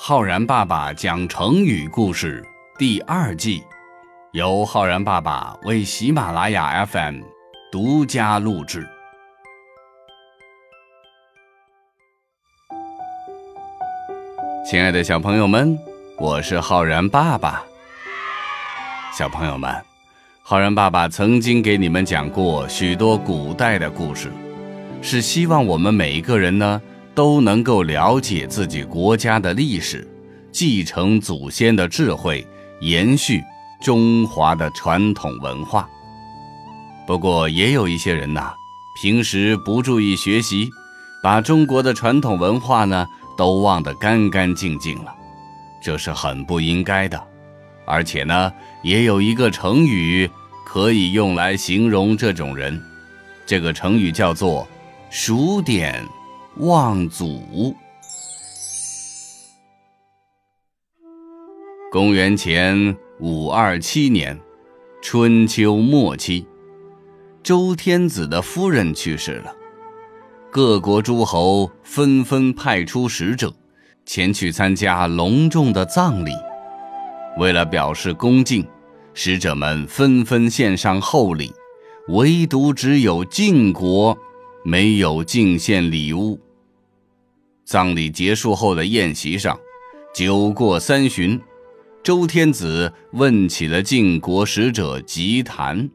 浩然爸爸讲成语故事第二季，由浩然爸爸为喜马拉雅 FM 独家录制。亲爱的小朋友们，我是浩然爸爸。小朋友们，浩然爸爸曾经给你们讲过许多古代的故事，是希望我们每一个人呢。都能够了解自己国家的历史，继承祖先的智慧，延续中华的传统文化。不过，也有一些人呐，平时不注意学习，把中国的传统文化呢都忘得干干净净了，这是很不应该的。而且呢，也有一个成语可以用来形容这种人，这个成语叫做“数典”。望祖。公元前五二七年，春秋末期，周天子的夫人去世了，各国诸侯纷纷派出使者前去参加隆重的葬礼。为了表示恭敬，使者们纷纷献上厚礼，唯独只有晋国没有进献礼物。葬礼结束后的宴席上，酒过三巡，周天子问起了晋国使者吉谈。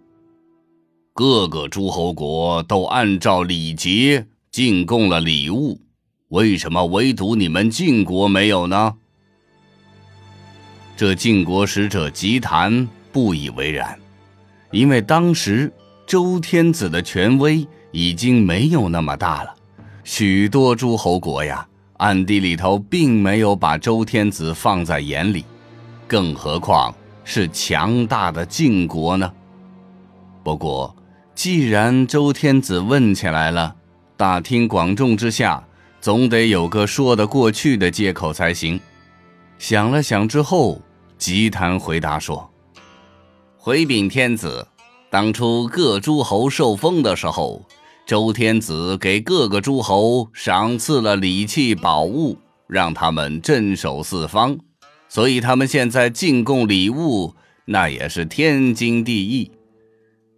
各个诸侯国都按照礼节进贡了礼物，为什么唯独你们晋国没有呢？这晋国使者吉谈不以为然，因为当时周天子的权威已经没有那么大了。许多诸侯国呀，暗地里头并没有把周天子放在眼里，更何况是强大的晋国呢？不过，既然周天子问起来了，大庭广众之下，总得有个说得过去的借口才行。想了想之后，吉谈回答说：“回禀天子，当初各诸侯受封的时候。”周天子给各个诸侯赏赐了礼器宝物，让他们镇守四方，所以他们现在进贡礼物，那也是天经地义。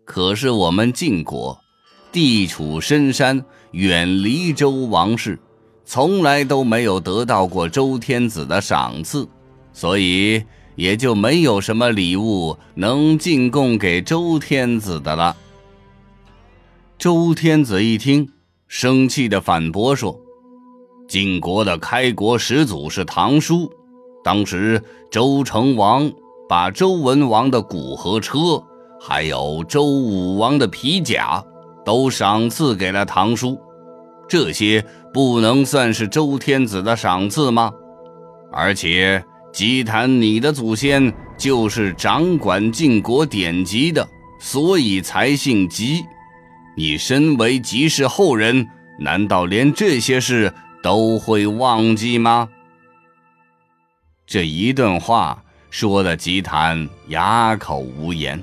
可是我们晋国地处深山，远离周王室，从来都没有得到过周天子的赏赐，所以也就没有什么礼物能进贡给周天子的了。周天子一听，生气的反驳说：“晋国的开国始祖是唐叔，当时周成王把周文王的鼓和车，还有周武王的皮甲，都赏赐给了唐叔。这些不能算是周天子的赏赐吗？而且，姬谈你的祖先就是掌管晋国典籍的，所以才姓姬。”你身为吉氏后人，难道连这些事都会忘记吗？这一段话说的吉谈哑口无言。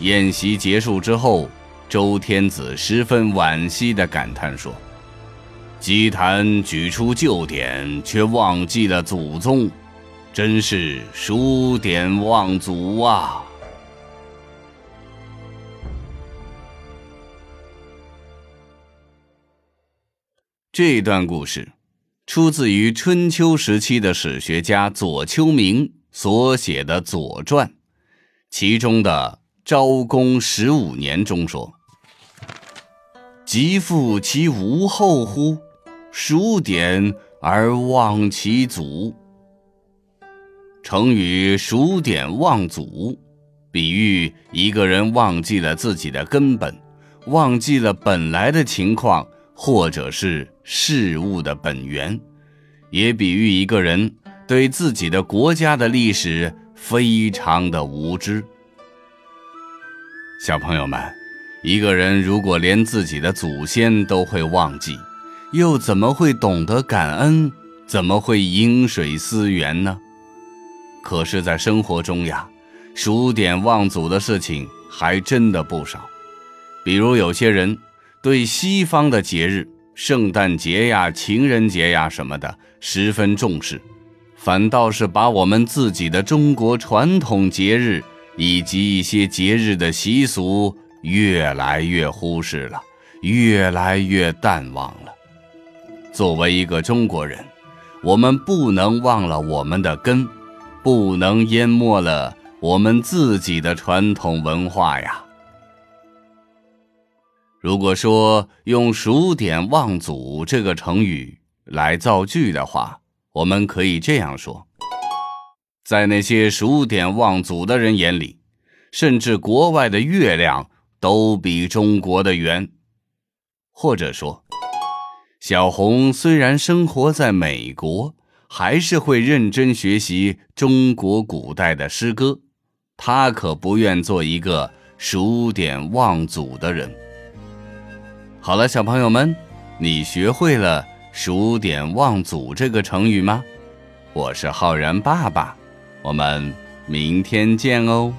宴席结束之后，周天子十分惋惜地感叹说：“吉谈举出旧典，却忘记了祖宗，真是数典忘祖啊！”这段故事出自于春秋时期的史学家左丘明所写的《左传》，其中的《昭公十五年》中说：“及父其无后乎？数典而忘其祖。”成语“数典忘祖”，比喻一个人忘记了自己的根本，忘记了本来的情况。或者是事物的本源，也比喻一个人对自己的国家的历史非常的无知。小朋友们，一个人如果连自己的祖先都会忘记，又怎么会懂得感恩？怎么会饮水思源呢？可是，在生活中呀，数典忘祖的事情还真的不少，比如有些人。对西方的节日，圣诞节呀、情人节呀什么的，十分重视，反倒是把我们自己的中国传统节日以及一些节日的习俗越来越忽视了，越来越淡忘了。作为一个中国人，我们不能忘了我们的根，不能淹没了我们自己的传统文化呀。如果说用“数典忘祖”这个成语来造句的话，我们可以这样说：在那些数典忘祖的人眼里，甚至国外的月亮都比中国的圆。或者说，小红虽然生活在美国，还是会认真学习中国古代的诗歌。她可不愿做一个数典忘祖的人。好了，小朋友们，你学会了“数典忘祖”这个成语吗？我是浩然爸爸，我们明天见哦。